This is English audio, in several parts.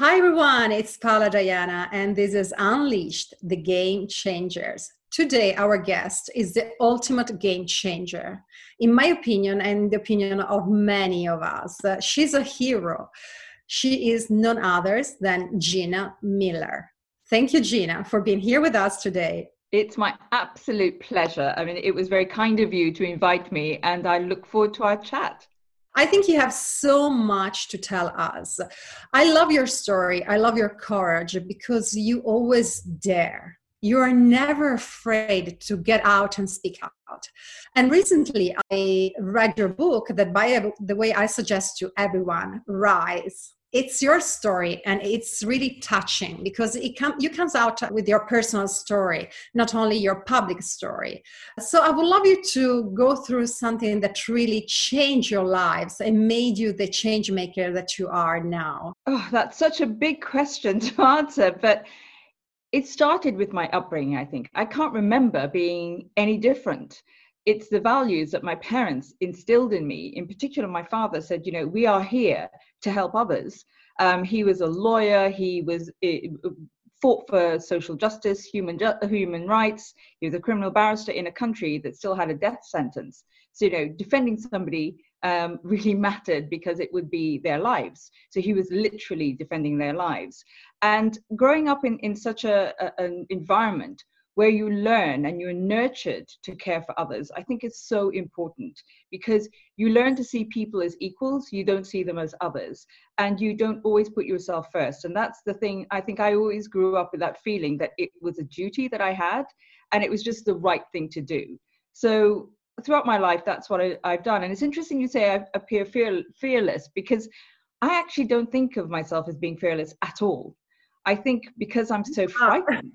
Hi, everyone. It's Paola Diana, and this is Unleashed the Game Changers. Today, our guest is the ultimate game changer. In my opinion, and the opinion of many of us, uh, she's a hero. She is none other than Gina Miller. Thank you, Gina, for being here with us today. It's my absolute pleasure. I mean, it was very kind of you to invite me, and I look forward to our chat. I think you have so much to tell us. I love your story. I love your courage because you always dare. You are never afraid to get out and speak out. And recently, I read your book that, by the way, I suggest to everyone Rise it's your story and it's really touching because it come, you comes out with your personal story not only your public story. So i would love you to go through something that really changed your lives and made you the change maker that you are now. Oh that's such a big question to answer but it started with my upbringing i think. I can't remember being any different it's the values that my parents instilled in me. In particular, my father said, you know, we are here to help others. Um, he was a lawyer. He was fought for social justice, human ju- human rights. He was a criminal barrister in a country that still had a death sentence. So you know, defending somebody um, really mattered because it would be their lives. So he was literally defending their lives. And growing up in in such a, a an environment where you learn and you're nurtured to care for others, I think is so important because you learn to see people as equals, you don't see them as others, and you don't always put yourself first. And that's the thing, I think I always grew up with that feeling that it was a duty that I had and it was just the right thing to do. So throughout my life, that's what I, have done. And it's interesting you say I appear fear, fearless because I actually don't think of myself as being fearless at all. I think because I'm so frightened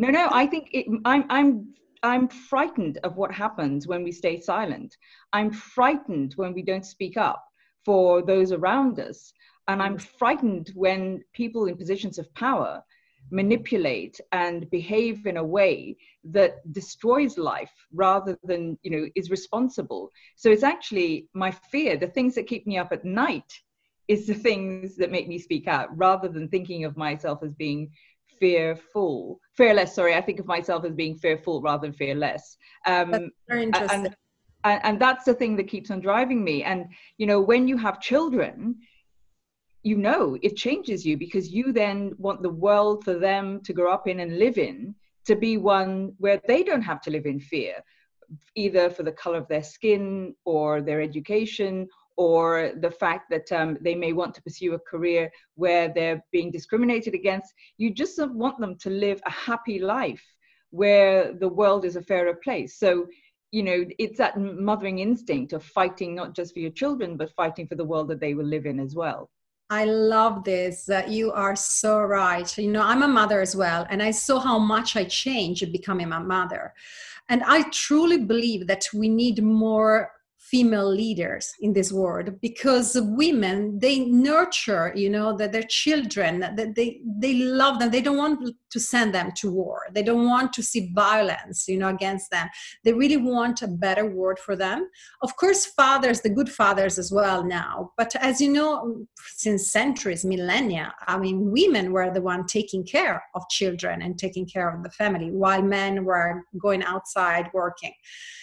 no, no. I think it, I'm I'm I'm frightened of what happens when we stay silent. I'm frightened when we don't speak up for those around us, and I'm mm-hmm. frightened when people in positions of power manipulate and behave in a way that destroys life rather than you know is responsible so it's actually my fear the things that keep me up at night is the things that make me speak out rather than thinking of myself as being fearful fearless sorry i think of myself as being fearful rather than fearless um that's very interesting. And, and, and that's the thing that keeps on driving me and you know when you have children you know it changes you because you then want the world for them to grow up in and live in to be one where they don't have to live in fear either for the color of their skin or their education or the fact that um, they may want to pursue a career where they're being discriminated against. You just want them to live a happy life where the world is a fairer place. So, you know, it's that mothering instinct of fighting not just for your children, but fighting for the world that they will live in as well. I love this. Uh, you are so right. You know, I'm a mother as well, and I saw how much I changed becoming a mother. And I truly believe that we need more female leaders in this world because women they nurture you know that their children that they they love them. They don't want to send them to war. They don't want to see violence you know against them. They really want a better world for them. Of course fathers the good fathers as well now. But as you know since centuries millennia i mean women were the one taking care of children and taking care of the family while men were going outside working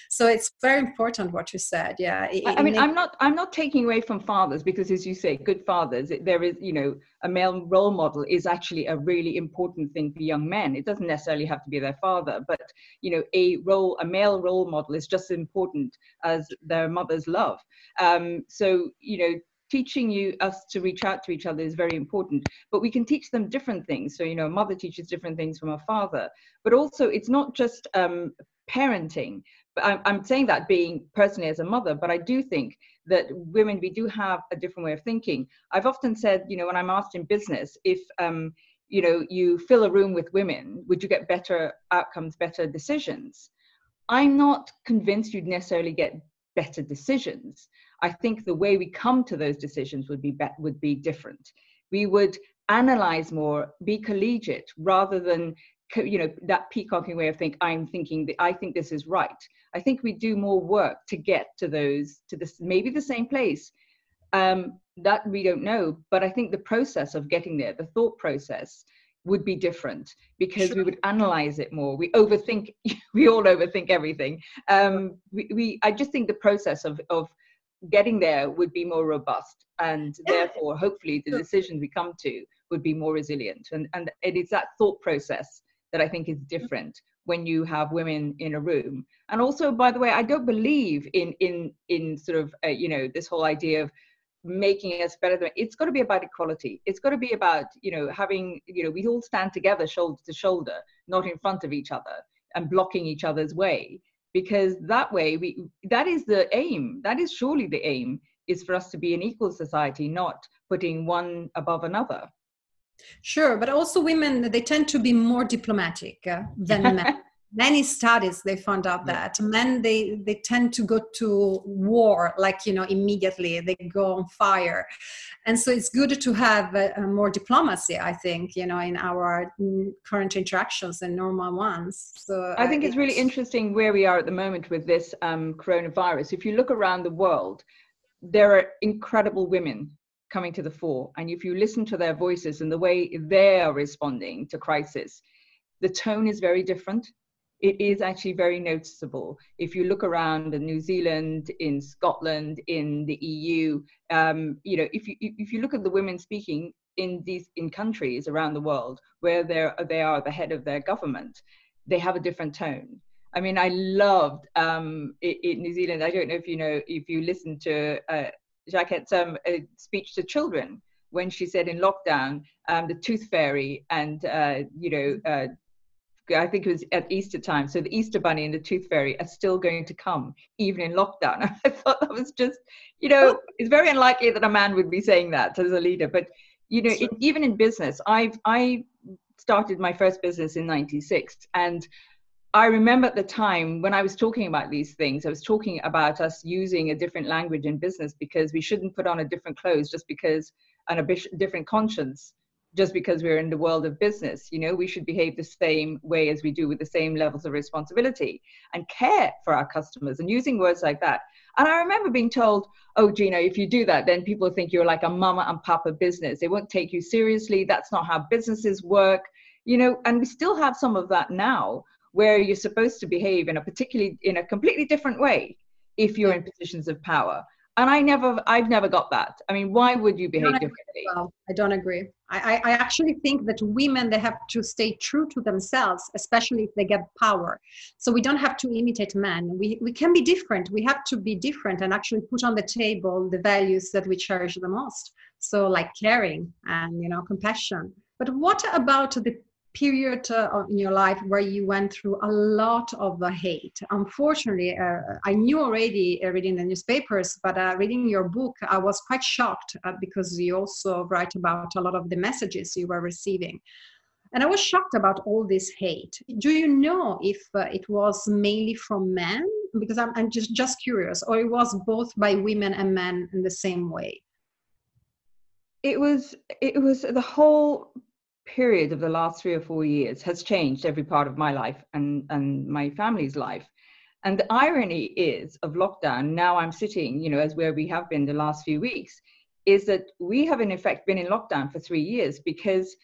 so it's very important what you said yeah it, i mean i'm not i'm not taking away from fathers because as you say good fathers there is you know a male role model is actually a really important thing for young men. It doesn't necessarily have to be their father but you know a role a male role model is just as important as their mother's love. Um, so you know teaching you us to reach out to each other is very important but we can teach them different things. So you know a mother teaches different things from a father but also it's not just um, parenting I'm, saying that being personally as a mother, but I do think that women, we do have a different way of thinking. I've often said, you know, when I'm asked in business, if, um, you know, you fill a room with women, would you get better outcomes, better decisions? I'm not convinced you'd necessarily get better decisions. I think the way we come to those decisions would be, be would be different. We would analyze more, be collegiate, rather than you know that peacocking way of think i'm thinking that i think this is right i think we do more work to get to those to this maybe the same place Um, that we don't know, but I think the process of getting there, the thought process, would be different because sure. we would analyze it more. We overthink. we all overthink everything. Um, we, we, I just think the process of of getting there would be more robust, and therefore, hopefully, the decisions we come to would be more resilient. And and it is that thought process that I think is different when you have women in a room. And also, by the way, I don't believe in in in sort of uh, you know this whole idea of making us better than it's got to be about equality. It's got to be about you know having you know we all stand together shoulder to shoulder not in front of each other and blocking each other's way. Because that way we that is the aim. That is surely the aim is for us to be an equal society not putting one above another Sure, but also women they tend to be more diplomatic uh, than men. Many studies they found out that men they they tend to go to war like you know immediately they go on fire, and so it's good to have uh, more diplomacy. I think you know in our current interactions and normal ones. So I think uh, it's really interesting where we are at the moment with this um, coronavirus. If you look around the world, there are incredible women coming to the fore. And if you listen to their voices and the way they are responding to crisis, the tone is very different. It is actually very noticeable. If you look around in New Zealand, in Scotland, in the EU, um, you know, if you if you look at the women speaking in these in countries around the world where they're they are the head of their government, they have a different tone. I mean, I loved um, in, New Zealand. I don't know if you know if you listen to uh, Jacinda's um, speech to children when she said in lockdown, um, the tooth fairy and, uh, you know, uh, I think it was at Easter time. So the Easter bunny and the tooth fairy are still going to come even in lockdown. I thought that was just, you know, it's very unlikely that a man would be saying that as a leader. But, you know, it, even in business, I've, I started my first business in 96 and I remember at the time when I was talking about these things, I was talking about us using a different language in business because we shouldn't put on a different clothes just because and a different conscience just because we're in the world of business. You know, we should behave the same way as we do with the same levels of responsibility and care for our customers and using words like that. And I remember being told, oh, Gina, if you do that, then people think you're like a mama and papa business. They won't take you seriously. That's not how businesses work. You know, and we still have some of that now where you're supposed to behave in a particularly in a completely different way if you're in positions of power. And i never i've never got that. I mean why would you behave differently? well, i don't agree. I, I actually think that women they have to stay true to themselves especially if they get power. So we don't have to imitate men. We, we can be different. We have to be different and actually put on the table the values that we cherish the most. So like caring and you know compassion. But what about the period uh, in your life where you went through a lot of uh, hate. Unfortunately, uh, I knew already uh, reading the newspapers, but uh, reading your book, I was quite shocked because you also write about a lot of the messages you were receiving. And I was shocked about all this hate. Do you know if it was mainly from men? Because I'm, I'm just, just curious, or it was both by women and men in the same way? it was it was the whole period of the last three or four years has changed every part of my life and, and my family's life. And the irony is of lockdown, now I'm sitting, you know, as where we have been the last few weeks, is that we have in effect been in lockdown for three years because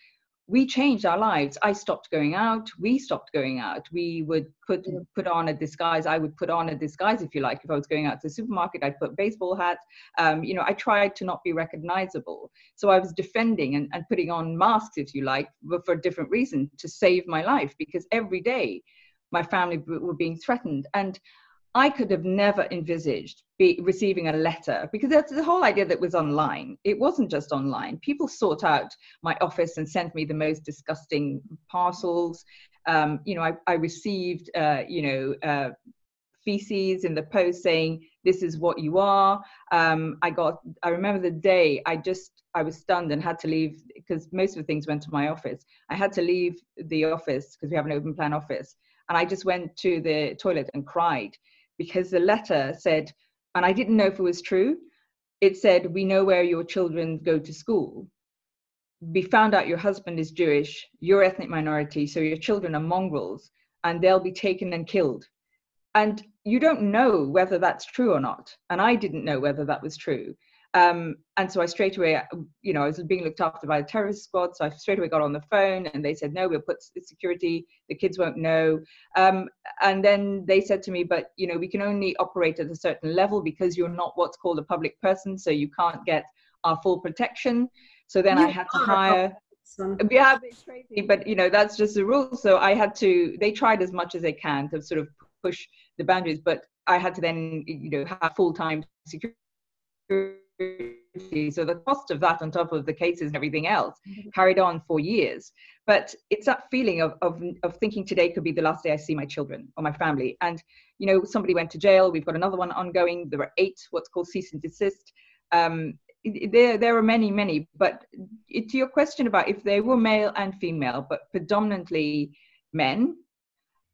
we changed our lives. I stopped going out. We stopped going out. We would put put on a disguise. I would put on a disguise, if you like. If I was going out to the supermarket, I'd put baseball hats. Um, you know, I tried to not be recognizable. So I was defending and, and putting on masks, if you like, but for a different reason to save my life because every day my family were being threatened. And I could have never envisaged be receiving a letter because that's the whole idea that was online. It wasn't just online. People sought out my office and sent me the most disgusting parcels. Um, you know, I, I received, uh, you know, uh, feces in the post saying this is what you are. Um, I got. I remember the day I just I was stunned and had to leave because most of the things went to my office. I had to leave the office because we have an open plan office, and I just went to the toilet and cried because the letter said, and I didn't know if it was true, it said, We know where your children go to school. We found out your husband is Jewish, you're ethnic minority, so your children are mongrels, and they'll be taken and killed. And you don't know whether that's true or not. And I didn't know whether that was true. Um, and so I straight away, you know, I was being looked after by a terrorist squad. So I straight away got on the phone and they said, no, we'll put security, the kids won't know. Um, and then they said to me, but, you know, we can only operate at a certain level because you're not what's called a public person. So you can't get our full protection. So then you I had to hire. Yeah, it's crazy, but you know that's just the rule. So I had to. They tried as much as they can to sort of push the boundaries, but I had to then, you know, have full time security so the cost of that on top of the cases and everything else carried on for years. But it's that feeling of, of, of thinking today could be the last day I see my children or my family. And, you know, somebody went to jail. We've got another one ongoing. There are eight, what's called cease and desist. Um, there, there are many, many. But to your question about if they were male and female, but predominantly men,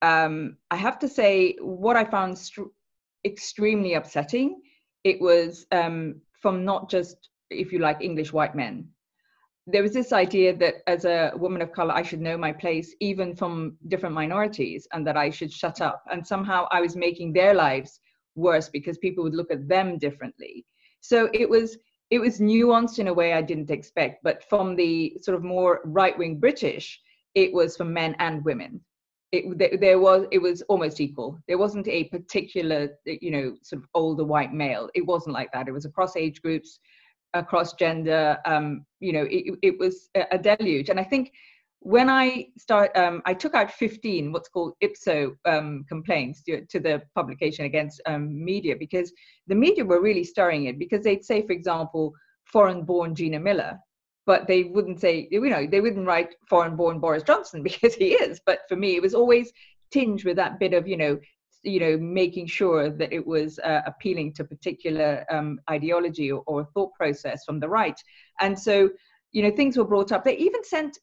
um, I have to say what I found extremely upsetting. It was um, from not just, if you like, English white men. There was this idea that as a woman of color, I should know my place, even from different minorities, and that I should shut up. And somehow I was making their lives worse because people would look at them differently. So it was it was nuanced in a way I didn't expect. But from the sort of more right wing British, it was for men and women it there was it was almost equal. There wasn't a particular you know sort of older white male. It wasn't like that. It was across age groups across gender um you know it, it was a deluge. And i think when i start um, i took out 15 what's called ipso um, complaints to, to, the publication against um, media because the media were really stirring it because they'd say for example foreign born gina miller but they wouldn't say, you know, they wouldn't write foreign born Boris Johnson because he is. But for me, it was always tinged with that bit of, you know, you know, making sure that it was uh, appealing to particular um, ideology or, or thought process from the right. And so, you know, things were brought up. They even sent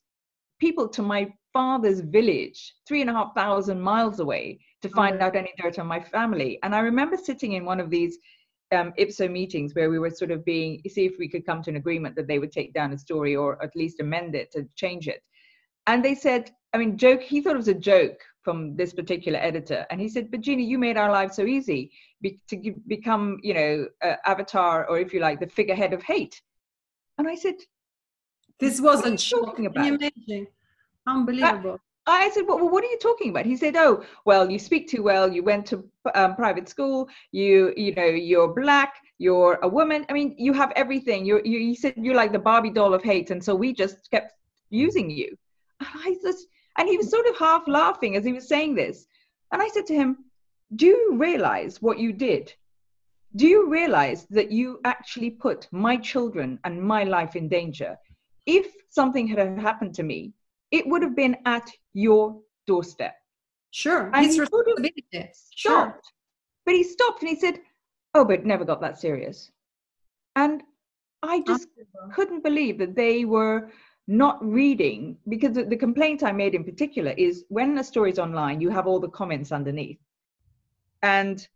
people to my father's village, three and a half thousand miles away, to find oh. out any dirt on my family. And I remember sitting in one of these um, IPSO meetings where we were sort of being see if we could come to an agreement that they would take down a story or at least amend it to change it. And they said, I mean, joke. He thought it was a joke from this particular editor, and he said, "But Gina, you made our lives so easy be, to become, you know, uh, avatar or if you like, the figurehead of hate." And I said, "This wasn't talking about." Amazing, unbelievable. I said, well, what are you talking about? He said, oh, well, you speak too well. You went to um, private school. You, you know, you're black. You're a woman. I mean, you have everything. You, you said you're like the Barbie doll of hate, and so we just kept using you. And I just, and he was sort of half laughing as he was saying this. And I said to him, do you realize what you did? Do you realize that you actually put my children and my life in danger? If something had happened to me, it would have been at your doorstep. Sure. And sort of sure. But he stopped and he said, Oh, but never got that serious. And I just couldn't believe that they were not reading because the, the complaint I made in particular is when a story is online, you have all the comments underneath. And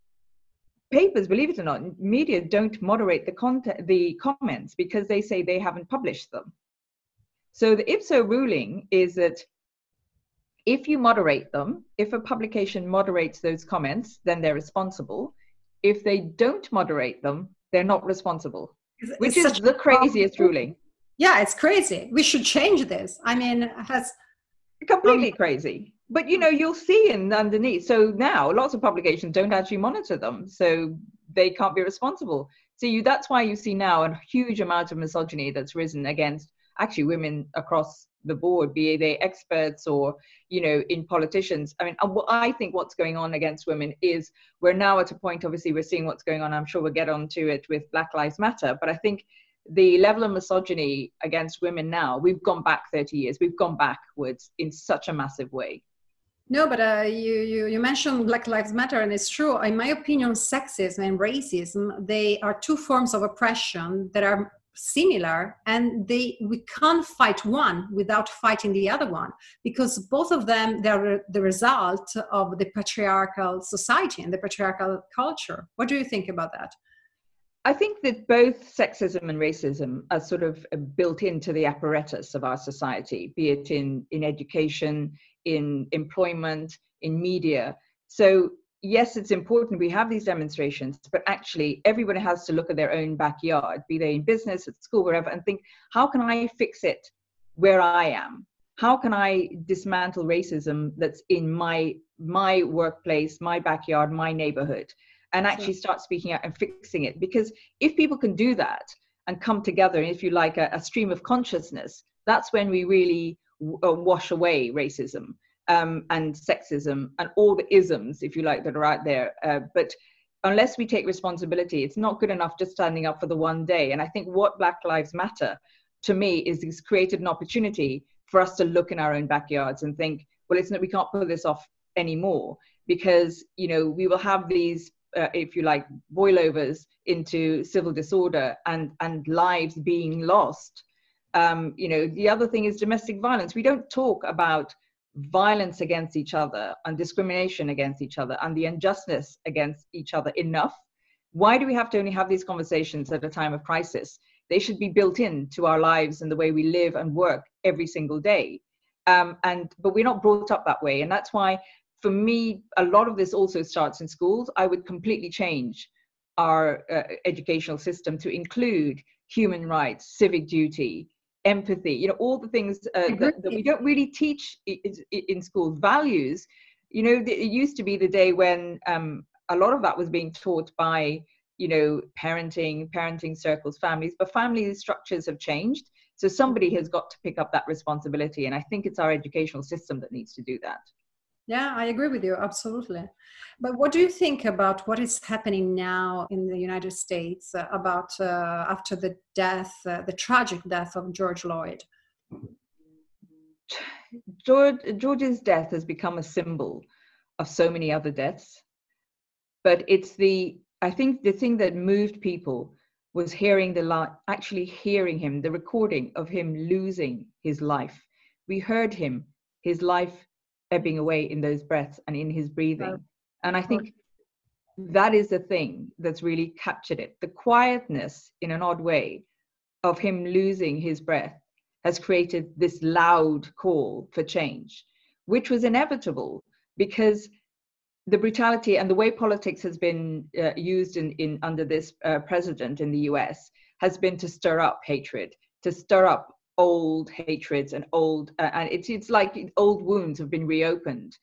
papers, believe it or not, media don't moderate the content, the comments because they say they haven't published them. So the IPSO ruling is that if you moderate them, if a publication moderates those comments, then they're responsible. If they don't moderate them, they're not responsible, it's, which it's is the craziest ruling. Yeah, it's crazy. We should change this. I mean, has completely um, crazy. But you know, you'll see in underneath. So now, lots of publications don't actually monitor them, so they can't be responsible. So you, that's why you see now a huge amount of misogyny that's risen against actually women across the board, be they experts or you know in politicians. I mean, I think what's going on against women is we're now at a point. Obviously, we're seeing what's going on. I'm sure we'll get onto it with Black Lives Matter, but I think the level of misogyny against women now we've gone back 30 years we've gone backwards in such a massive way no but uh, you, you you mentioned black lives matter and it's true in my opinion sexism and racism they are two forms of oppression that are similar and they we can't fight one without fighting the other one because both of them they're the result of the patriarchal society and the patriarchal culture. What do you think about that? I think that both sexism and racism are sort of uh, built into the apparatus of our society be it in in education in employment in media. So yes, it's important we have these demonstrations, but actually everybody has to look at their own backyard, be they in business, at school, wherever, and think, how can I fix it where I am? How can I dismantle racism that's in my my workplace, my backyard, my neighborhood, and actually start speaking out and fixing it? Because if people can do that and come together, if you like, a, a stream of consciousness, that's when we really uh, wash away racism um, and sexism and all the isms, if you like, that are out there. Uh, but unless we take responsibility, it's not good enough just standing up for the one day. And I think what Black Lives Matter to me is it's created an opportunity for us to look in our own backyards and think, well, it's not, we can't pull this off anymore because you know we will have these uh, if you like boilovers into civil disorder and and lives being lost um, you know the other thing is domestic violence we don't talk about violence against each other and discrimination against each other and the injustice against each other enough? Why do we have to only have these conversations at a time of crisis? They should be built into our lives and the way we live and work every single day. Um, and but we're not brought up that way. And that's why for me a lot of this also starts in schools. I would completely change our uh, educational system to include human rights civic duty empathy you know all the things uh, that, that, we don't really teach in schools values. You know it used to be the day when um, a lot of that was being taught by you know parenting parenting circles families but family structures have changed. So somebody has got to pick up that responsibility and i think it's our educational system that needs to do that yeah, I agree with you, absolutely. But what do you think about what is happening now in the United States uh, about uh, after the death, uh, the tragic death of George Floyd? George, George's death has become a symbol of so many other deaths. But it's the, I think the thing that moved people was hearing the, actually hearing him, the recording of him losing his life. We heard him, his life ebbing away in those breaths and in his breathing. And I think that is the thing that's really captured it. The quietness, in an odd way, of him losing his breath has created this loud call for change, which was inevitable because the brutality and the way politics has been uh, used in, in under this uh, president in the US has been to stir up hatred, to stir up old hatreds and old uh, and it's it's like old wounds have been reopened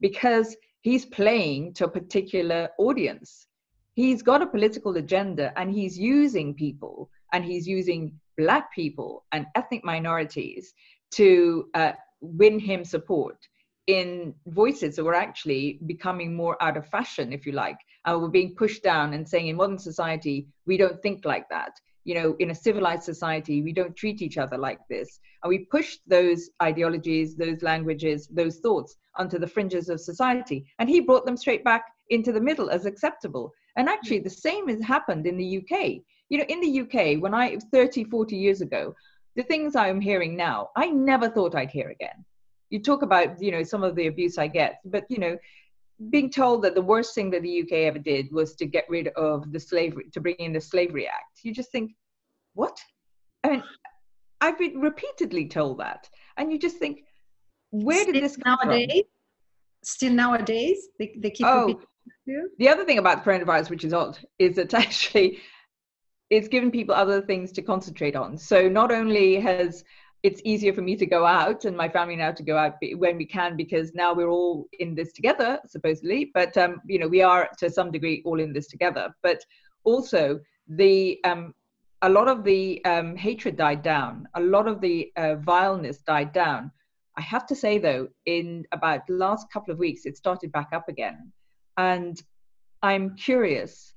because he's playing to a particular audience. He's got a political agenda and he's using people and he's using black people and ethnic minorities to uh, win him support in voices that were actually becoming more out of fashion if you like and were being pushed down and saying in modern society we don't think like that you know, in a civilized society, we don't treat each other like this. And we pushed those ideologies, those languages, those thoughts onto the fringes of society. And he brought them straight back into the middle as acceptable. And actually, the same has happened in the UK. You know, in the UK, when I, 30, 40 years ago, the things I'm hearing now, I never thought I'd hear again. You talk about, you know, some of the abuse I get, but, you know, being told that the worst thing that the UK ever did was to get rid of the slavery, to bring in the Slavery Act. You just think, what? I mean, I've been repeatedly told that, and you just think, where Still did this come nowadays? from? Still nowadays, they, they keep oh, the other thing about the coronavirus, which is odd, is that actually it's given people other things to concentrate on. So not only has it's easier for me to go out and my family now to go out when we can because now we're all in this together supposedly. But um, you know we are to some degree all in this together. But also the um, a lot of the um, hatred died down. A lot of the uh, vileness died down. I have to say though in about the last couple of weeks it started back up again. And i'm curious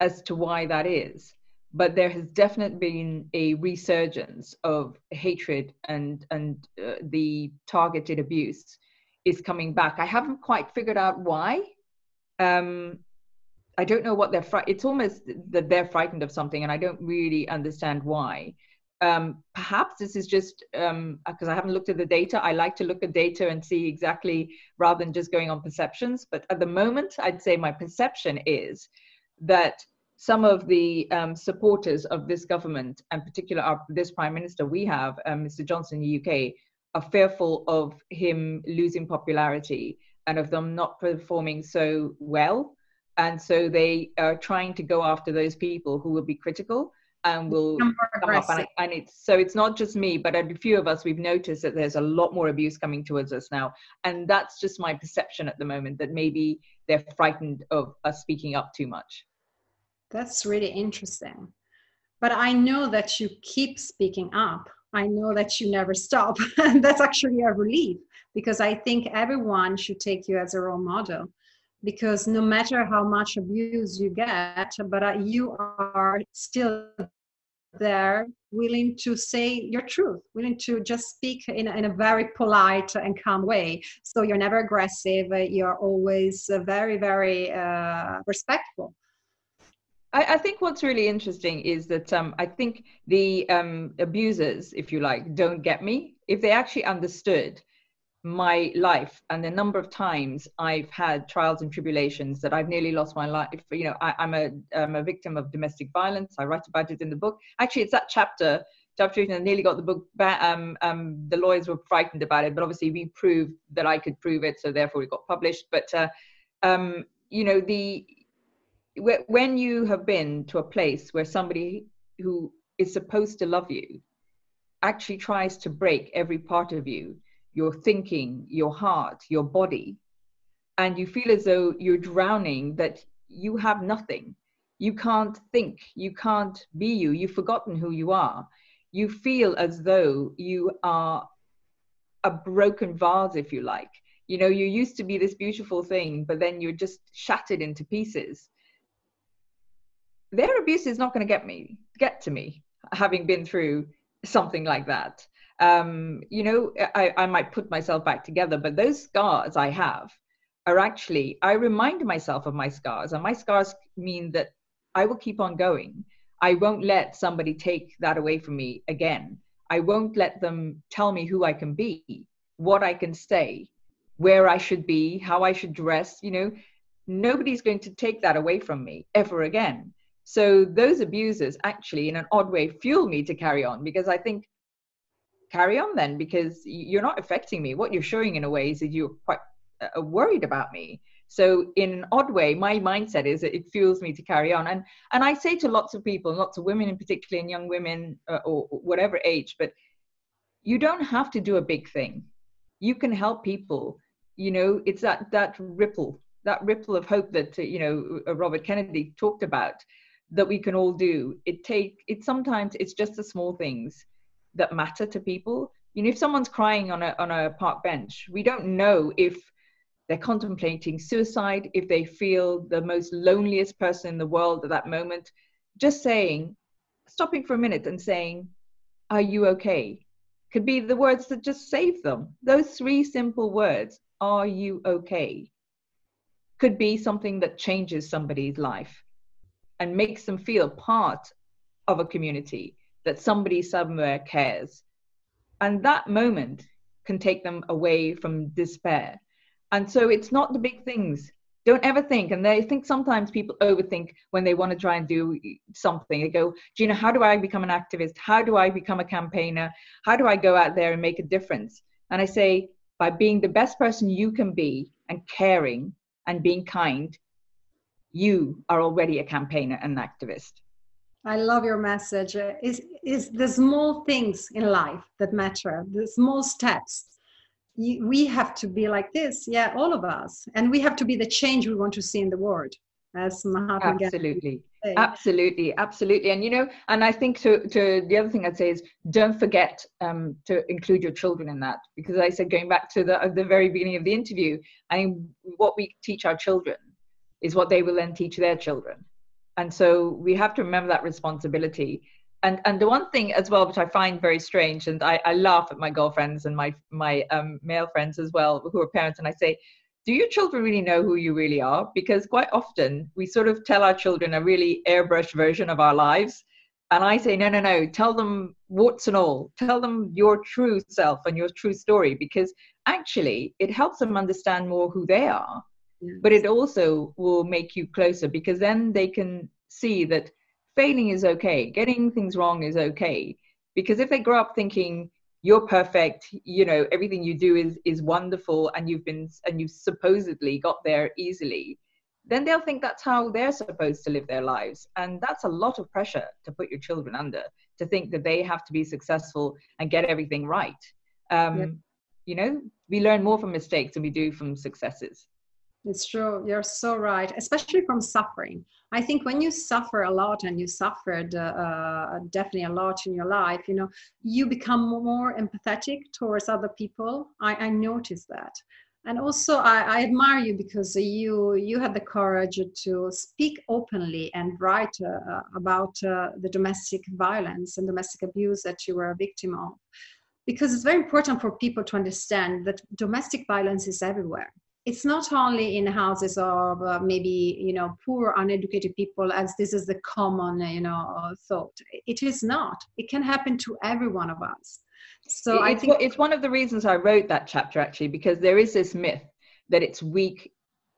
as to why that is but there has definitely been a resurgence of hatred and and uh, the targeted abuse is coming back. I haven't quite figured out why. Um, I don't know what they're. Fri- it's almost that they're frightened of something, and I don't really understand why. Um, perhaps this is just because um, I haven't looked at the data. I like to look at data and see exactly rather than just going on perceptions. But at the moment, I'd say my perception is that some of the um, supporters of this government, and particular our, this prime minister we have, um, Mr. Johnson in the UK, are fearful of him losing popularity and of them not performing so well. And so they are trying to go after those people who will be critical and will come up. And, and, it's so it's not just me, but a few of us we've noticed that there's a lot more abuse coming towards us now, and that's just my perception at the moment that maybe they're frightened of us speaking up too much. That's really interesting. But I know that you keep speaking up. I know that you never stop. and that's actually a relief because I think everyone should take you as a role model because no matter how much abuse you get but uh, you are still there willing to say your truth willing to just speak in, in a very polite and calm way so you're never aggressive you're always uh, very very uh, respectful I, I, think what's really interesting is that um, I think the um, abusers, if you like, don't get me. If they actually understood my life and the number of times I've had trials and tribulations that I've nearly lost my life. You know, I, am a I'm a victim of domestic violence. I write about it in the book. Actually, it's that chapter. Chapter I nearly got the book. Back, um, um, the lawyers were frightened about it, but obviously we proved that I could prove it, so therefore it got published. But uh, um, you know, the when you have been to a place where somebody who is supposed to love you actually tries to break every part of you your thinking, your heart, your body, and you feel as though you're drowning, that you have nothing. You can't think, you can't be you, you've forgotten who you are. You feel as though you are a broken vase, if you like. You know, you used to be this beautiful thing, but then you're just shattered into pieces. Their abuse is not going to get me, get to me, having been through something like that um, you know, I, I might put myself back together, but those scars I have are actually, I remind myself of my scars, and my scars mean that I will keep on going. I won't let somebody take that away from me again. I won't let them tell me who I can be, what I can say, where I should be, how I should dress. You know, nobody's going to take that away from me ever again. So those abusers actually, in an odd way, fuel me to carry on because I think carry on then because you're not affecting me. What you're showing in a way is that you're quite uh, worried about me. So in an odd way, my mindset is that it fuels me to carry on. And and I say to lots of people, lots of women in particular, and young women uh, or whatever age, but you don't have to do a big thing. You can help people. You know, it's that that ripple, that ripple of hope that uh, you know uh, Robert Kennedy talked about that we can all do. It take it sometimes it's just the small things that matter to people. You know, if someone's crying on a on a park bench, we don't know if they're contemplating suicide, if they feel the most loneliest person in the world at that moment. Just saying, stopping for a minute and saying, "Are you okay?" could be the words that just save them. Those three simple words, "Are you okay?" could be something that changes somebody's life and makes them feel part of a community that somebody somewhere cares. And that moment can take them away from despair. And so it's not the big things. Don't ever think, and they think sometimes people overthink when they want to try and do something. They go, Gina, how do I become an activist? How do I become a campaigner? How do I go out there and make a difference? And I say, by being the best person you can be and caring and being kind, you are already a campaigner and activist. I love your message. Is is the small things in life that matter, the small steps. We have to be like this, yeah, all of us, and we have to be the change we want to see in the world. As Mahatma absolutely, absolutely, absolutely, and you know, and I think to to the other thing I'd say is don't forget um, to include your children in that because I said going back to the the very beginning of the interview, I mean, what we teach our children is what they will then teach their children. And so we have to remember that responsibility. And and the one thing as well which i find very strange and i, I laugh at my girlfriends and my my um, male friends as well who are parents and i say do your children really know who you really are? Because quite often we sort of tell our children a really airbrushed version of our lives and i say no no no tell them warts and all. Tell them your true self and your true story because actually it helps them understand more who they are but it also will make you closer because then they can see that failing is okay getting things wrong is okay. Because if they grow up thinking you're perfect you know everything you do is is wonderful and you've been and you've supposedly got there easily then they'll think that's how they're supposed to live their lives. And that's a lot of pressure to put your children under to think that they have to be successful and get everything right. Um, you know we learn more from mistakes than we do from successes it's true. You're so right, especially from suffering. I think when you suffer a lot and you suffered uh, uh, definitely a lot in your life, you know, you become more empathetic towards other people. I, I noticed that. And also, I, I, admire you because you you had the courage to speak openly and write uh, about uh, the domestic violence and domestic abuse that you were a victim of. Because it's very important for people to understand that domestic violence is everywhere it's not only in houses of uh, maybe you know poor uneducated people as this is the common you know thought. It is not. It can happen to every one of us. So it's, I think it's one of the reasons I wrote that chapter actually because there is this myth that it's weak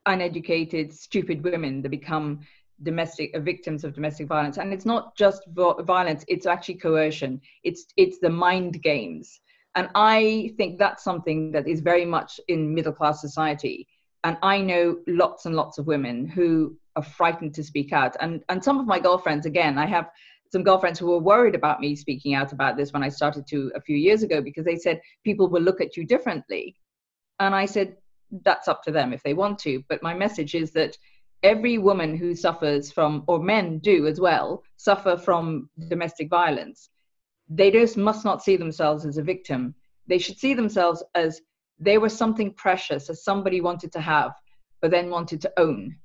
uneducated stupid women that become domestic uh, victims of domestic violence. And it's not just violence it's actually coercion. It's it's the mind games and I think that's something that is very much in middle class society. And I know lots and lots of women who are frightened to speak out. And, and some of my girlfriends, again, I have some girlfriends who were worried about me speaking out about this when I started to a few years ago because they said people will look at you differently. And I said, that's up to them if they want to. But my message is that every woman who suffers from, or men do as well, suffer from domestic violence they just must not see themselves as a victim. They should see themselves as they were something precious, as somebody wanted to have, but then wanted to own.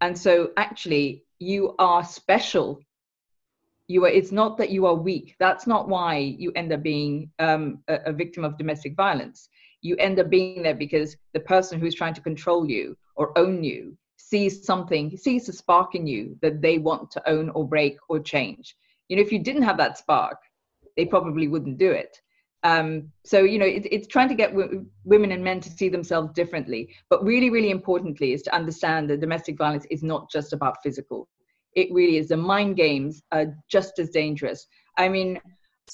And so actually, you are special. You are, it's not that you are weak. That's not why you end up being um, a, a victim of domestic violence. You end up being there because the person who's trying to control you or own you sees something, sees a spark in you that they want to own or break or change. You know, if you didn't have that spark, they probably wouldn't do it. Um, so you know, it, it's trying to get w- women and men to see themselves differently. But really, really importantly, is to understand that domestic violence is not just about physical. It really is. The mind games are just as dangerous. I mean,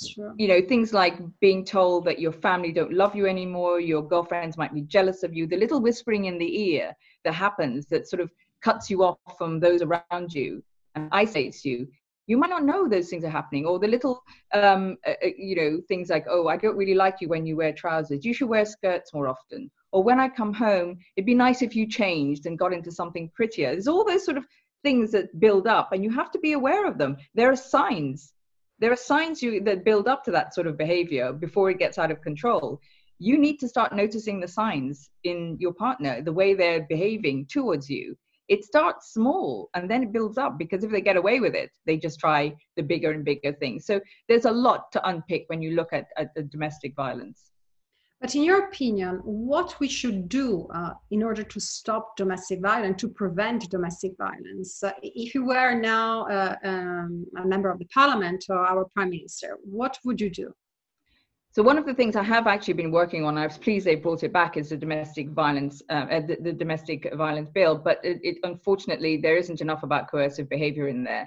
Sure. you know things like being told that your family don't love you anymore your girlfriends might be jealous of you the little whispering in the ear that happens that sort of cuts you off from those around you and isolates you you might not know those things are happening or the little um, uh, uh, you know things like oh i don't really like you when you wear trousers. You should wear skirts more often. Or when i come home it'd be nice if you changed and got into something prettier. There's all those sort of things that build up and you have to be aware of them. There are signs. There are signs you that build up to that sort of behavior before it gets out of control. You need to start noticing the signs in your partner the way they're behaving towards you it starts small and then it builds up because if they get away with it, they just try the bigger and bigger things. So there's a lot to unpick when you look at, at the domestic violence. But in your opinion, what we should do uh, in order to stop domestic violence, to prevent domestic violence? Uh, if you were now uh, um, a member of the parliament or our prime minister, what would you do? So one of the things I have actually been working on, I was pleased they brought it back, is the domestic violence, uh, uh, the, the, domestic violence bill. But it, it, unfortunately, there isn't enough about coercive behaviour in there.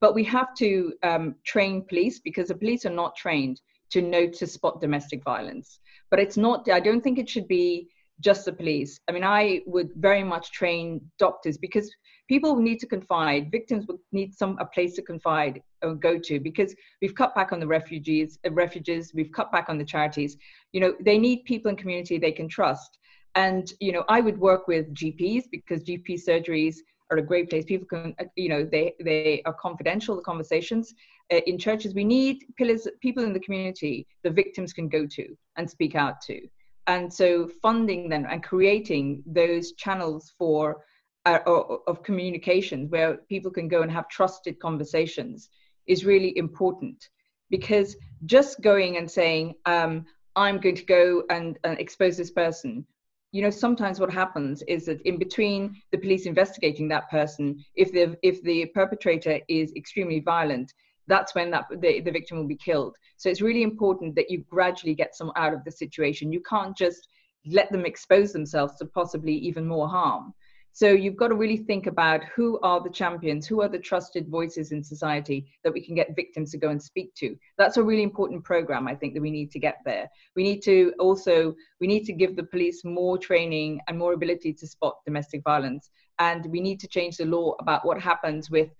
But we have to um, train police because the police are not trained to know to spot domestic violence. But it's not. I don't think it should be just the police. I mean, I would very much train doctors because people need to confide. Victims would need some a place to confide or go to because we've cut back on the refugees uh, refuges we've cut back on the charities. You know they need people in community they can trust. And you know i would work with gps because gp surgeries are a great place. People can uh, you know they they are confidential the conversations uh, in churches. We need pillars people in the community the victims can go to and speak out to and so funding them and creating those channels for uh, of communication where people can go and have trusted conversations is really important. Because just going and saying um, i'm going to go and, and expose this person you know sometimes what happens is that in between the police investigating that person if the if the perpetrator is extremely violent that's when that the, the victim will be killed so it's really important that you gradually get some out of the situation you can't just let them expose themselves to possibly even more harm So you've got to really think about who are the champions, who are the trusted voices in society that we can get victims to go and speak to. That's a really important program, I think, that we need to get there. We need to also, we need to give the police more training and more ability to spot domestic violence. And we need to change the law about what happens with,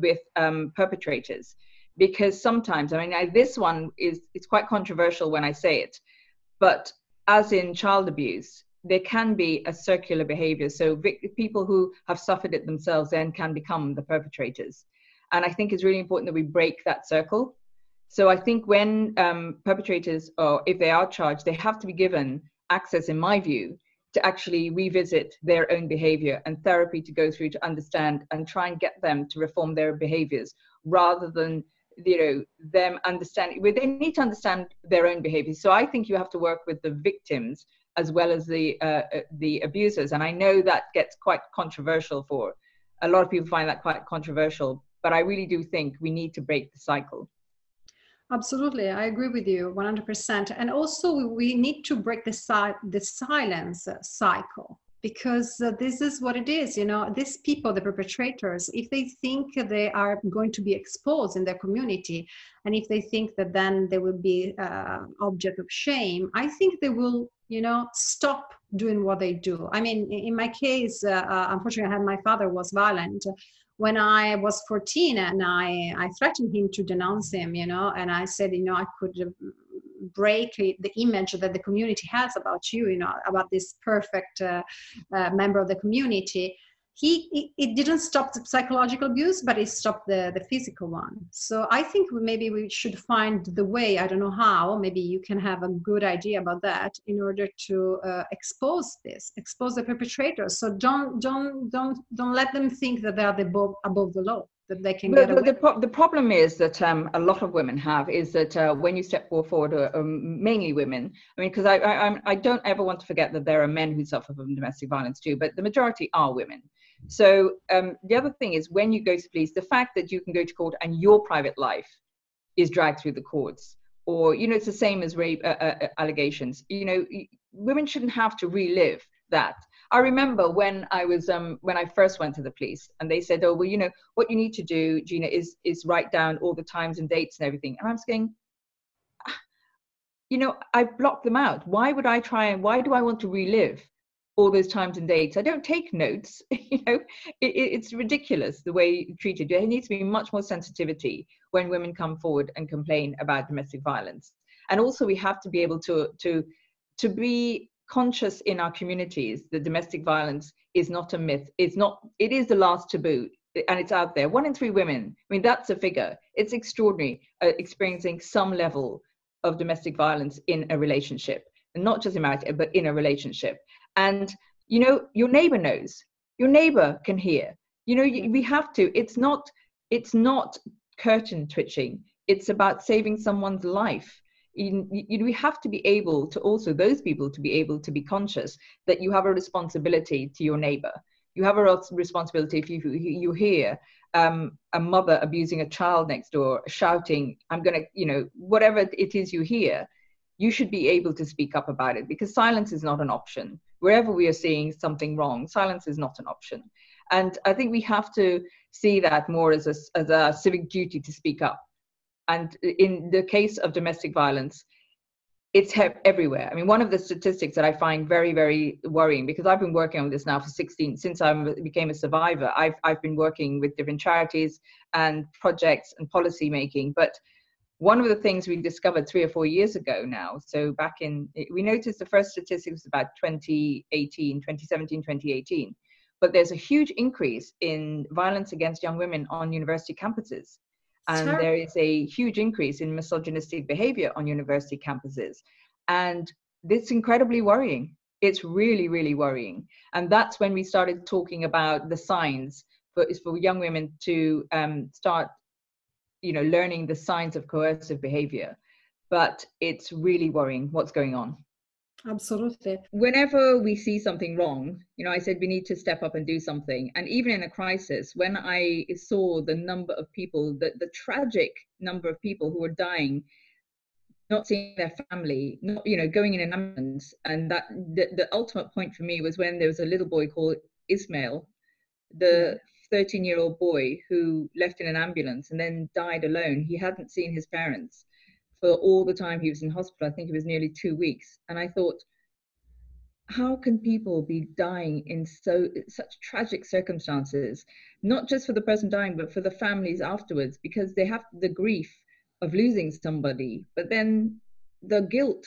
with um, perpetrators. Because sometimes, I mean, I, this one is, it's quite controversial when I say it, but as in child abuse, there can be a circular behavior. So vic- people who have suffered it themselves then can become the perpetrators. And I think it's really important that we break that circle. So I think when um, perpetrators, or if they are charged, they have to be given access, in my view, to actually revisit their own behavior and therapy to go through to understand and try and get them to reform their behaviors rather than you know them understanding they need to understand their own behavior so i think you have to work with the victims as well as the uh, uh, the abusers. And I know that gets quite controversial for a lot of people find that quite controversial. But I really do think we need to break the cycle. Absolutely, I agree with you 100%. And also, we need to break the, si- the silence cycle because uh, this is what it is you know these people the perpetrators if they think they are going to be exposed in their community and if they think that then they will be uh, object of shame i think they will you know stop doing what they do. I mean in my case uh, uh unfortunately i had my father was violent. When I was 14 and I, I threatened him to denounce him, you know, and I said, you know, I could break the image that the community has about you you know about this perfect uh, uh, member of the community he it didn't stop the psychological abuse but it stopped the the physical one. So i think maybe we should find the way i don't know how maybe you can have a good idea about that in order to uh, expose this expose the perpetrators. So don't don't don't don't let them think that they are above above the law that they can get away. The, the, the, problem is that um, a lot of women have is that uh, when you step forward, uh, um, mainly women, I mean, because I, I, I don't ever want to forget that there are men who suffer from domestic violence too, but the majority are women. So um, the other thing is when you go to police, the fact that you can go to court and your private life is dragged through the courts, or you know, it's the same as rape uh, uh, uh allegations. You know, women shouldn't have to relive that. I remember when I was um, when I first went to the police, and they said, "Oh, well, you know, what you need to do, Gina, is is write down all the times and dates and everything." And I'm saying, ah, you know, I blocked them out. Why would I try and why do I want to relive all those times and dates? I don't take notes. you know, it, it's ridiculous the way you treated. There needs to be much more sensitivity when women come forward and complain about domestic violence, and also we have to be able to to to be conscious in our communities that domestic violence is not a myth. It's not, it is the last taboo and it's out there. One in three women, I mean, that's a figure. It's extraordinary uh, experiencing some level of domestic violence in a relationship, and not just in marriage, but in a relationship. And, you know, your neighbor knows, your neighbor can hear. You know, you, we have to, it's not, it's not curtain twitching. It's about saving someone's life you, you, we have to be able to also those people to be able to be conscious that you have a responsibility to your neighbor. You have a responsibility if you you hear um, a mother abusing a child next door shouting i'm to you know whatever it is you hear you should be able to speak up about it because silence is not an option. Wherever we are seeing something wrong silence is not an option. And i think we have to see that more as a, as a civic duty to speak up and in the case of domestic violence, it's he- everywhere. I mean, one of the statistics that I find very, very worrying because I've been working on this now for 16 since I became a survivor. I've I've been working with different charities and projects and policy making. But one of the things we discovered three or four years ago now, so back in we noticed the first statistics was about 2018, 2017, 2018. But there's a huge increase in violence against young women on university campuses and there is a huge increase in misogynistic behavior on university campuses. And it's incredibly worrying. It's really really worrying. And that's when we started talking about the signs for, for young women to um, start you know learning the signs of coercive behavior. But it's really worrying what's going on Absolutely. Whenever we see something wrong, you know, I said we need to step up and do something. And even in a crisis, when I saw the number of people, the, the tragic number of people who were dying, not seeing their family, not, you know, going in an ambulance. And that the, the ultimate point for me was when there was a little boy called Ismail, the 13 year old boy who left in an ambulance and then died alone. He hadn't seen his parents for all the time he was in hospital. I think it was nearly two weeks. And I thought, how can people be dying in so such tragic circumstances? Not just for the person dying but for the families afterwards because they have the grief of losing somebody but then the guilt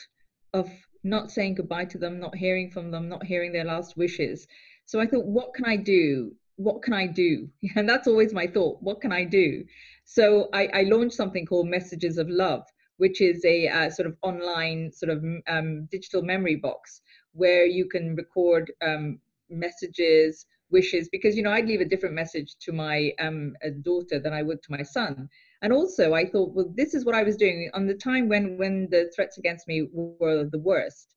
of not saying goodbye to them not hearing from them not hearing their last wishes. So i thought what can i do? What can i do? And that's always my thought. What can i do? So i, I launched something called messages of love which is a uh, sort of online sort of um, digital memory box where you can record um, messages, wishes, because you know I'd leave a different message to my um, daughter than I would to my son. And also, I thought, well, this is what I was doing on the time when when the threats against me were the worst.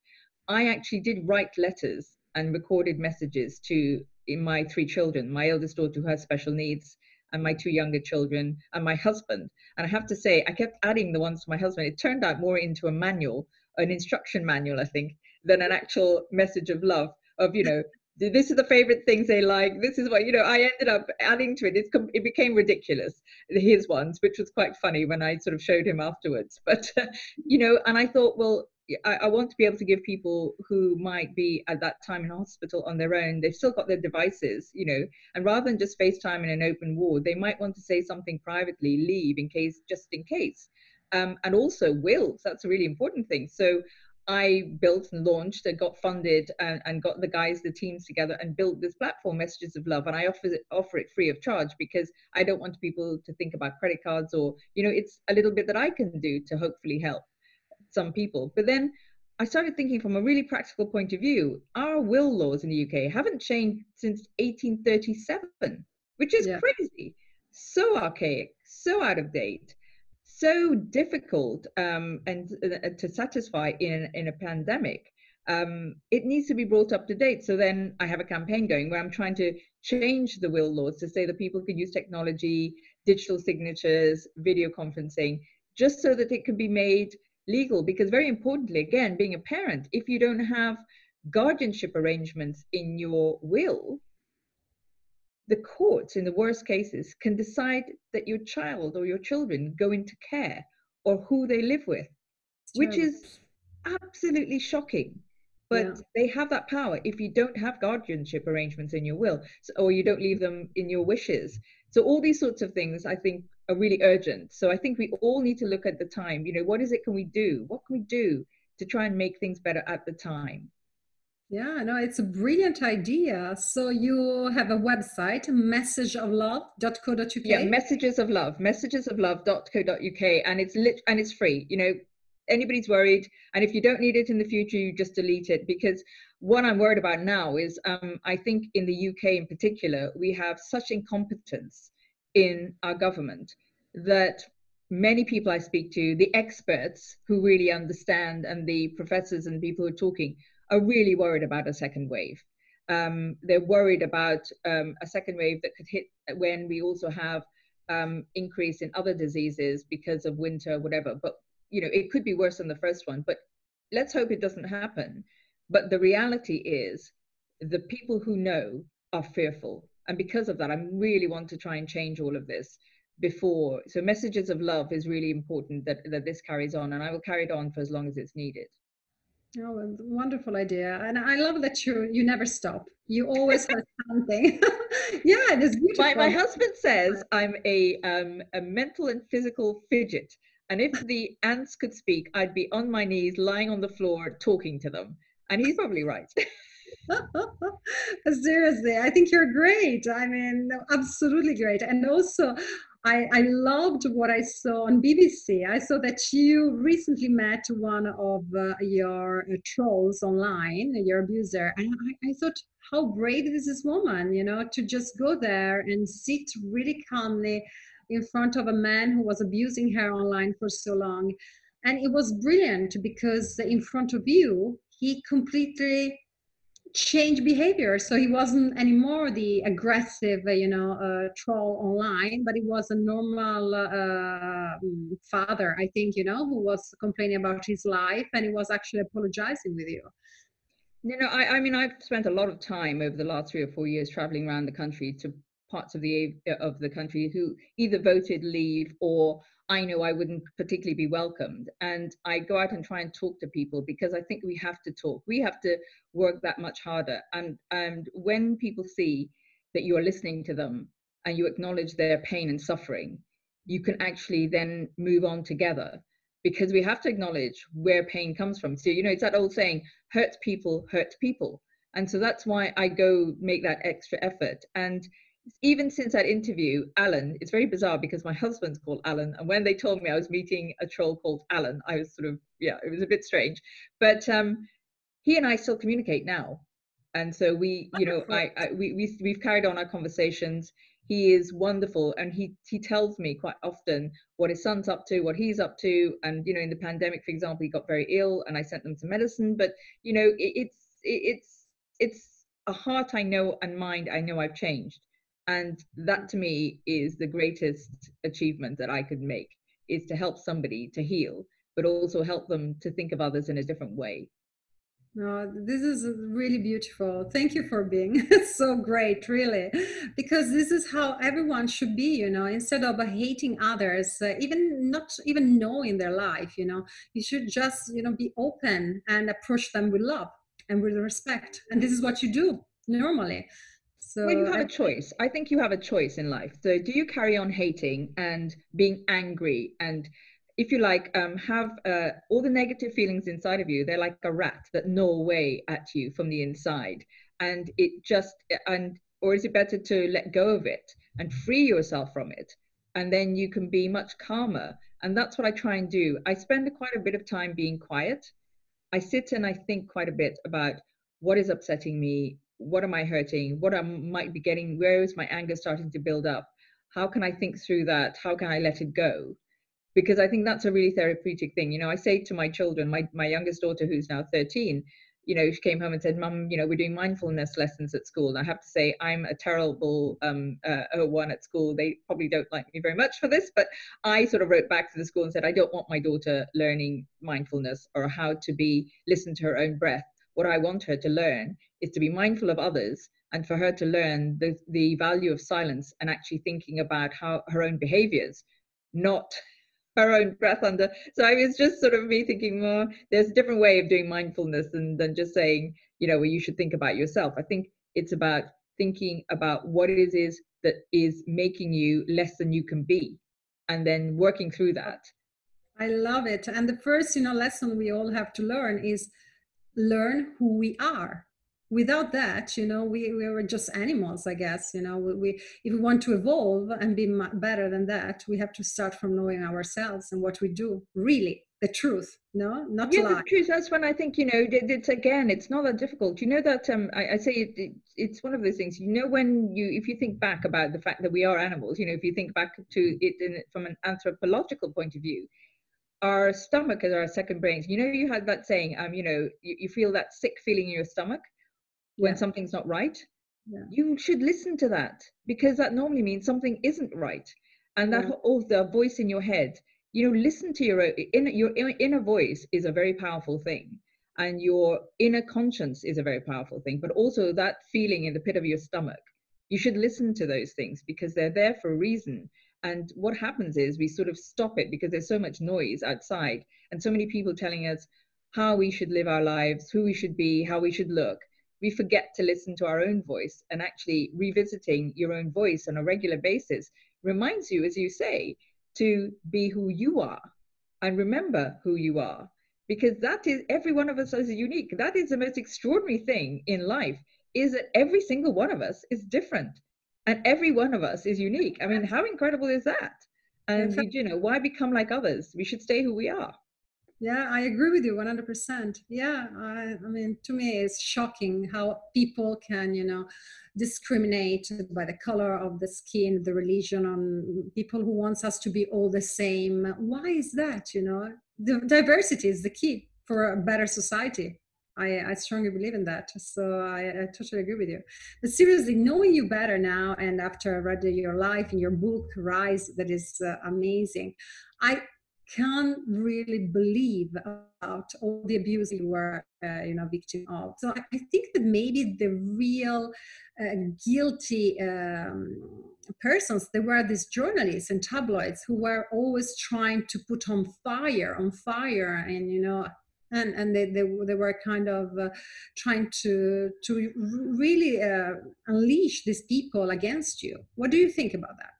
I actually did write letters and recorded messages to my three children, my eldest daughter who has special needs, and my two younger children, and my husband. And I have to say, I kept adding the ones to my husband. It turned out more into a manual, an instruction manual, I think, than an actual message of love of you know this is the favorite things they like this is what you know i ended up adding to it it's it became ridiculous his ones which was quite funny when i sort of showed him afterwards but uh, you know and i thought well I, I, want to be able to give people who might be at that time in hospital on their own they've still got their devices you know and rather than just facetime in an open ward they might want to say something privately leave in case just in case um, and also wills that's a really important thing so I built and launched and got funded and, and, got the guys, the teams together and built this platform, Messages of Love. And I offer it, offer it free of charge because I don't want people to think about credit cards or, you know, it's a little bit that I can do to hopefully help some people. But then I started thinking from a really practical point of view, our will laws in the UK haven't changed since 1837, which is yeah. crazy, so archaic, so out of date so difficult um, and uh, to satisfy in in a pandemic. Um, it needs to be brought up to date. So then I have a campaign going where I'm trying to change the will laws to say that people can use technology, digital signatures, video conferencing, just so that it can be made legal. Because very importantly, again, being a parent, if you don't have guardianship arrangements in your will, the courts, in the worst cases, can decide that your child or your children go into care or who they live with, which is absolutely shocking. But yeah. they have that power if you don't have guardianship arrangements in your will so, or you don't leave them in your wishes. So, all these sorts of things I think are really urgent. So, I think we all need to look at the time. You know, what is it can we do? What can we do to try and make things better at the time? Yeah, no, it's a brilliant idea. So you have a website, messageoflove.co.uk. Yeah, messages of love, messagesoflove.co.uk, and it's lit and it's free. You know, anybody's worried, and if you don't need it in the future, you just delete it because what I'm worried about now is um, I think in the UK in particular, we have such incompetence in our government that many people I speak to, the experts who really understand, and the professors and people who are talking, are really worried about a second wave. Um, they're worried about um, a second wave that could hit when we also have um, increase in other diseases because of winter, whatever. But you know, it could be worse than the first one. But let's hope it doesn't happen. But the reality is, the people who know are fearful, and because of that, I really want to try and change all of this before. So, messages of love is really important that that this carries on, and I will carry it on for as long as it's needed. Oh, wonderful idea. And I love that you you never stop. You always have something. yeah, it is beautiful. My, my husband says I'm a um, a mental and physical fidget. And if the ants could speak, I'd be on my knees, lying on the floor, talking to them. And he's probably right. Seriously, I think you're great. I mean, absolutely great. And also, I, I loved what I saw on BBC. I saw that you recently met one of uh, your uh, trolls online, your abuser, and I, I thought, how brave is this woman, you know, to just go there and sit really calmly in front of a man who was abusing her online for so long. And it was brilliant because in front of you, he completely change behavior. So he wasn't anymore the aggressive uh, you know uh, troll online but he was a normal uh, mm, father i think you know who was complaining about his life and he was actually apologizing with you. You know I, I mean, I've spent a lot of time over the last three or four years traveling around the country to parts of the of the country who either voted leave or I know I wouldn't particularly be welcomed. And I go out and try and talk to people because I think we have to talk. We have to work that much harder. And and when people see that you are listening to them and you acknowledge their pain and suffering, you can actually then move on together because we have to acknowledge where pain comes from. So, you know, it's that old saying, hurt people, hurt people. And so that's why I go make that extra effort. And even since that interview, Alan, it's very bizarre because my husband's called Alan. And when they told me I was meeting a troll called Alan, I was sort of, yeah, it was a bit strange. But um, he and I still communicate now. And so we, you know, I, I we, we, we've carried on our conversations he is wonderful and he he tells me quite often what his son's up to what he's up to and you know in the pandemic for example he got very ill and i sent them some medicine but you know it, it's it, it's it's a heart i know and mind i know i've changed and that to me is the greatest achievement that i could make is to help somebody to heal but also help them to think of others in a different way no, this is really beautiful. Thank you for being so great, really, because this is how everyone should be. You know, instead of hating others, uh, even not even knowing their life, you know, you should just you know be open and approach them with love and with respect. And this is what you do normally. So well, you have I, a choice. I think you have a choice in life. So, do you carry on hating and being angry and if you like, um, have uh, all the negative feelings inside of you. They're like a rat that gnaw away at you from the inside, and it just and or is it better to let go of it and free yourself from it, and then you can be much calmer. And that's what I try and do. I spend quite a bit of time being quiet. I sit and I think quite a bit about what is upsetting me, what am I hurting, what I might be getting, where is my anger starting to build up, how can I think through that, how can I let it go because I think that's a really therapeutic thing. You know, I say to my children, my, my youngest daughter, who's now 13, you know, she came home and said, Mum, you know, we're doing mindfulness lessons at school. And I have to say, I'm a terrible um, uh, one at school. They probably don't like me very much for this, but I sort of wrote back to the school and said, I don't want my daughter learning mindfulness or how to be, listen to her own breath. What I want her to learn is to be mindful of others and for her to learn the, the value of silence and actually thinking about how her own behaviors, not her own breath under. So I was just sort of me thinking, well, there's a different way of doing mindfulness than, than just saying, you know, well, you should think about yourself. I think it's about thinking about what it is that is making you less than you can be and then working through that. I love it. And the first, you know, lesson we all have to learn is learn who we are. Without that you know we, we were just animals i guess you know we, we if we want to evolve and be better than that we have to start from knowing ourselves and what we do really the truth no? Not yeah lie. the truth that's when i think you know it, it's again it's not that difficult. You know that um i, I say it, it, it's one of those things you know when you if you think back about the fact that we are animals you know if you think back to it in, from an anthropological point of view our stomach is our second brain you know you had that saying um you know you, you feel that sick feeling in your stomach when yeah. something's not right yeah. you should listen to that because that normally means something isn't right and that yeah. oh the voice in your head you know listen to your inner your inner voice is a very powerful thing and your inner conscience is a very powerful thing but also that feeling in the pit of your stomach you should listen to those things because they're there for a reason and what happens is we sort of stop it because there's so much noise outside and so many people telling us how we should live our lives who we should be how we should look. We forget to listen to our own voice and actually revisiting your own voice on a regular basis reminds you as you say to be who you are and remember who you are because that is every one of us is unique. That is the most extraordinary thing in life is that every single one of us is different and every one of us is unique. I mean how incredible is that? And you know why become like others? We should stay who we are. Yeah i agree with you 100% yeah I, I, mean to me it's shocking how people can you know discriminate by the color of the skin the religion on people who wants us to be all the same. Why is that you know? The diversity is the key for a better society I, I strongly believe in that. So I, I, totally agree with you. But seriously, knowing you better now, and after I read your life in your book, Rise, that is uh, amazing. I can't really believe about all the abuse you were, uh, you know, victim of. So I, I, think that maybe the real uh, guilty um, persons, there were these journalists and tabloids who were always trying to put on fire, on fire, and you know, and and they they, they were kind of uh, trying to to really uh, unleash these people against you. What do you think about that?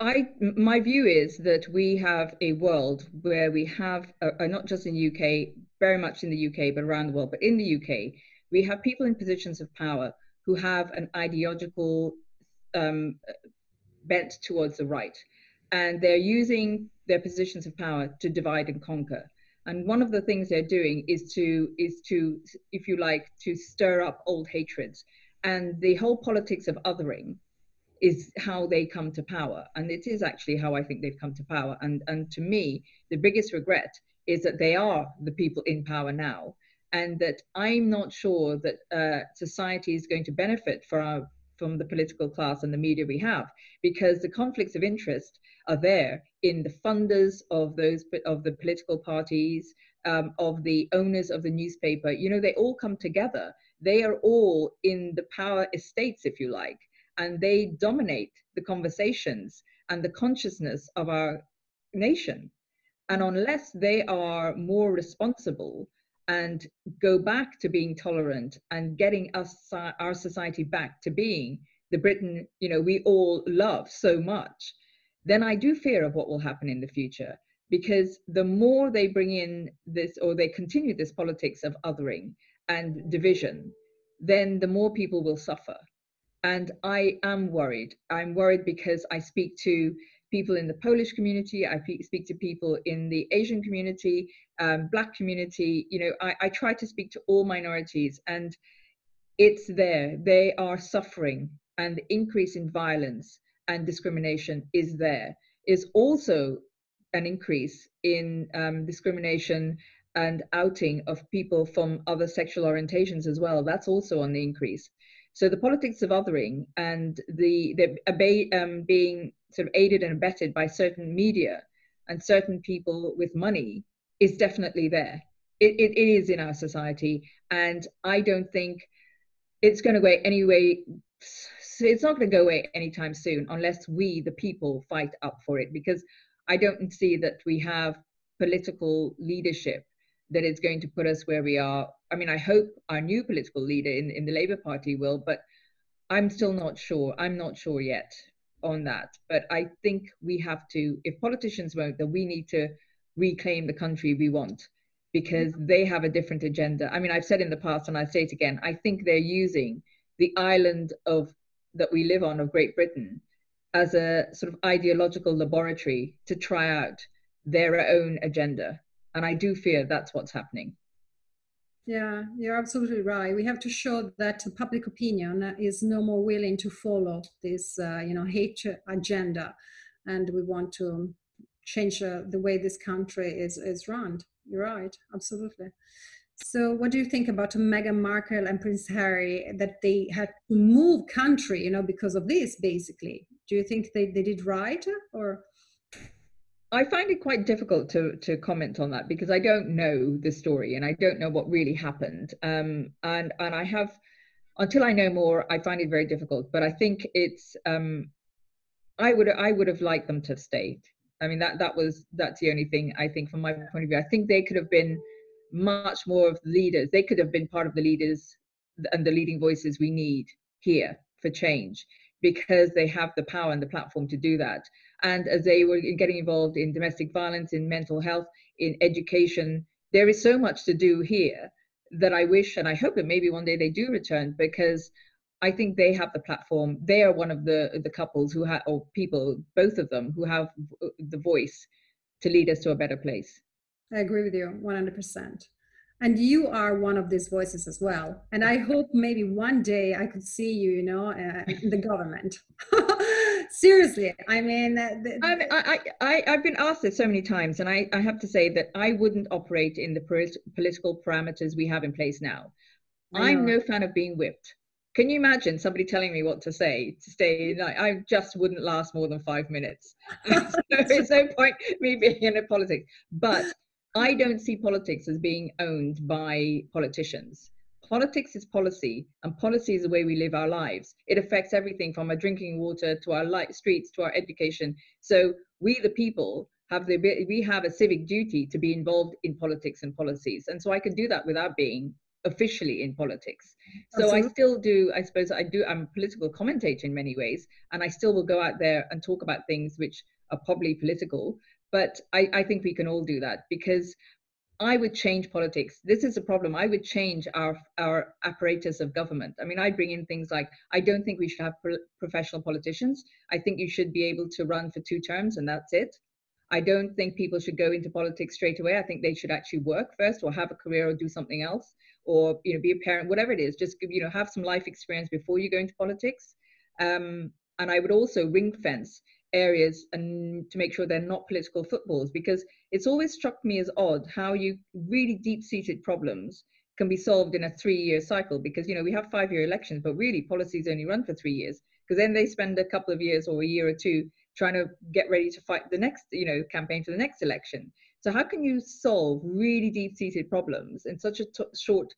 I my view is that we have a world where we have uh, uh not just in the UK, very much in the UK, but around the world. But in the UK, we have people in positions of power who have an ideological um, bent towards the right, and they're using their positions of power to divide and conquer. And one of the things they're doing is to is to, if you like, to stir up old hatreds. And the whole politics of othering is how they come to power. And it is actually how I think they've come to power. And, and to me, the biggest regret is that they are the people in power now. And that I'm not sure that uh, society is going to benefit from, from the political class and the media we have, because the conflicts of interest are there in the funders of those of the political parties, um, of the owners of the newspaper. You know, they all come together. They are all in the power estates, if you like and they dominate the conversations and the consciousness of our nation. And unless they are more responsible and go back to being tolerant and getting us our society back to being the Britain, you know, we all love so much, then I do fear of what will happen in the future. Because the more they bring in this or they continue this politics of othering and division, then the more people will suffer. And I am worried. I'm worried because I speak to people in the Polish community, I speak to people in the Asian community, um, Black community. You know, I, I try to speak to all minorities, and it's there. They are suffering, and the increase in violence and discrimination is there. Is also an increase in um, discrimination and outing of people from other sexual orientations as well. That's also on the increase. So the politics of othering and the, the um, being sort of aided and abetted by certain media and certain people with money is definitely there. It, it is in our society, and I don't think it's going to go away anyway. It's not going to go away anytime soon unless we, the people, fight up for it. Because I don't see that we have political leadership that is going to put us where we are. I mean, I hope our new political leader in, in the Labour Party will, but I'm still not sure. I'm not sure yet on that. But I think we have to, if politicians won't, then we need to reclaim the country we want because they have a different agenda. I mean, I've said in the past and I say it again, I think they're using the island of that we live on of Great Britain as a sort of ideological laboratory to try out their own agenda and I do fear that's what's happening. Yeah, you're absolutely right. We have to show that public opinion is no more willing to follow this, uh, you know, hate agenda, and we want to change uh, the way this country is is run. You're right, absolutely. So, what do you think about Meghan Markle and Prince Harry that they had to move country, you know, because of this? Basically, do you think they, they did right or? I find it quite difficult to to comment on that because I don't know the story and I don't know what really happened. Um, and and I have until I know more, I find it very difficult. But I think it's um, I would I would have liked them to have stayed. I mean that that was that's the only thing I think from my point of view. I think they could have been much more of leaders. They could have been part of the leaders and the leading voices we need here for change because they have the power and the platform to do that. And as they were getting involved in domestic violence, in mental health, in education, there is so much to do here that I wish and I hope that maybe one day they do return because I think they have the platform. They are one of the the couples who have or people, both of them, who have the voice to lead us to a better place. I agree with you 100% and you are one of these voices as well. And i hope maybe one day i could see you you know uh, in the government. Seriously i mean uh, the, I, I, I, have been asked this so many times and I, I have to say that i wouldn't operate in the political parameters we have in place now. I'm no fan of being whipped. Can you imagine somebody telling me what to say to stay like i just wouldn't last more than five minutes. So there's no point me being in a politics. But i don't see politics as being owned by politicians politics is policy and policy is the way we live our lives it affects everything from our drinking water to our light streets to our education so we the people have the we have a civic duty to be involved in politics and policies and so i can do that without being officially in politics. So Absolutely. I still do, I suppose I do, I'm a political commentator in many ways, and I still will go out there and talk about things which are probably political. But I, I think we can all do that because I would change politics. This is a problem. I would change our our apparatus of government. I mean, I bring in things like I don't think we should have pro- professional politicians. I think you should be able to run for two terms and that's it. I don't think people should go into politics straight away. I think they should actually work first or have a career or do something else or you know be a parent whatever it is just you know have some life experience before you go into politics um, and i would also ring fence areas and to make sure they're not political footballs because it's always struck me as odd how you really deep seated problems can be solved in a three year cycle because you know we have five year elections but really policies only run for three years because then they spend a couple of years or a year or two trying to get ready to fight the next you know campaign for the next election so how can you solve really deep-seated problems in such a t- short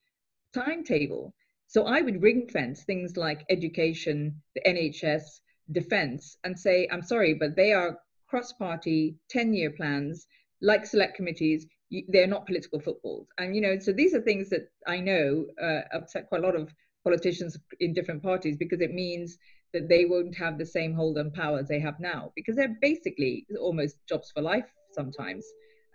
timetable? So I would ring fence things like education, the NHS, defense, and say, I'm sorry, but they are cross-party 10-year plans, like select committees. They're not political footballs, and you know. So these are things that I know uh, upset quite a lot of politicians in different parties because it means that they won't have the same hold on power as they have now because they're basically almost jobs for life sometimes.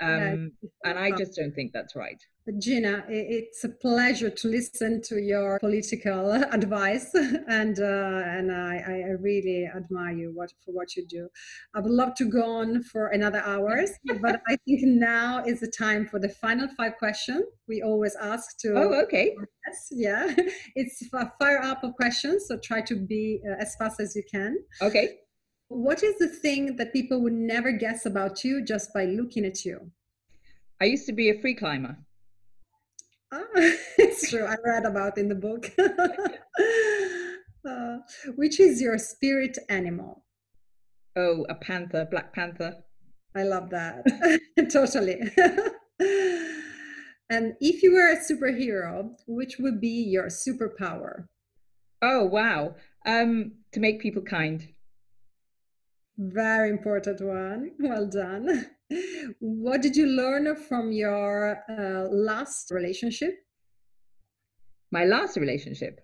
Um, and I just don't think that's right. Gina, it's a pleasure to listen to your political advice, and uh, and I, I, really admire you what, for what you do. I would love to go on for another hours, but I think now is the time for the final five questions. We always ask to. Oh, okay. Yes, yeah, it's a fire up of questions, so try to be uh, as fast as you can. Okay. What is the thing that people would never guess about you just by looking at you? I used to be a free climber. Ah, it's true. I read about in the book. uh, which is your spirit animal? Oh, a panther, black panther. I love that. totally. and if you were a superhero, which would be your superpower? Oh, wow. Um, to make people kind. Very important one. Well done. What did you learn from your uh, last relationship? My last relationship.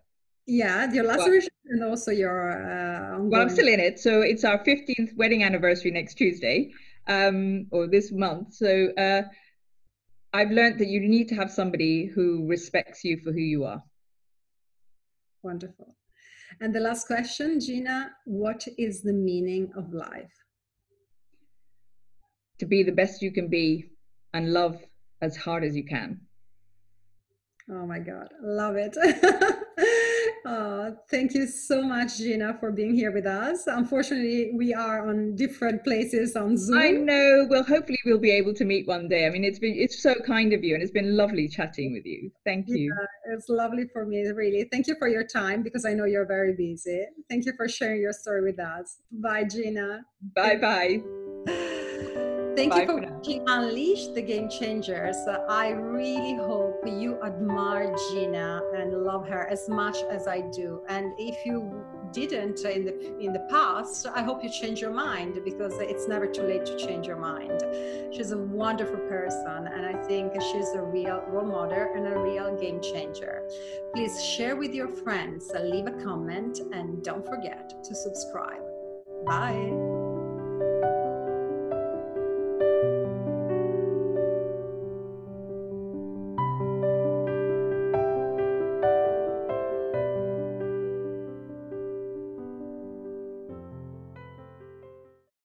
Yeah, your last well, relationship and also your. Uh, well, I'm still in it. So it's our 15th wedding anniversary next Tuesday, um, or this month. So uh, I've learned that you need to have somebody who respects you for who you are. Wonderful. And the last question, Gina, what is the meaning of life? To be the best you can be and love as hard as you can. Oh my God, love it. Uh, thank you so much, Gina, for being here with us. Unfortunately, we are on different places on Zoom. I know. Well, hopefully, we'll be able to meet one day. I mean, it's been it's so kind of you, and it's been lovely chatting with you. Thank you. Yeah, it's lovely for me, really. Thank you for your time because I know you're very busy. Thank you for sharing your story with us. Bye, Gina. Bye, bye. Thank Bye you for, watching Unleash the Game Changers. I really hope you admire Gina and love her as much as I do. And if you didn't in the in the past, I hope you change your mind because it's never too late to change your mind. She's a wonderful person, and I think she's a real role model and a real game changer. Please share with your friends, leave a comment, and don't forget to subscribe. Bye.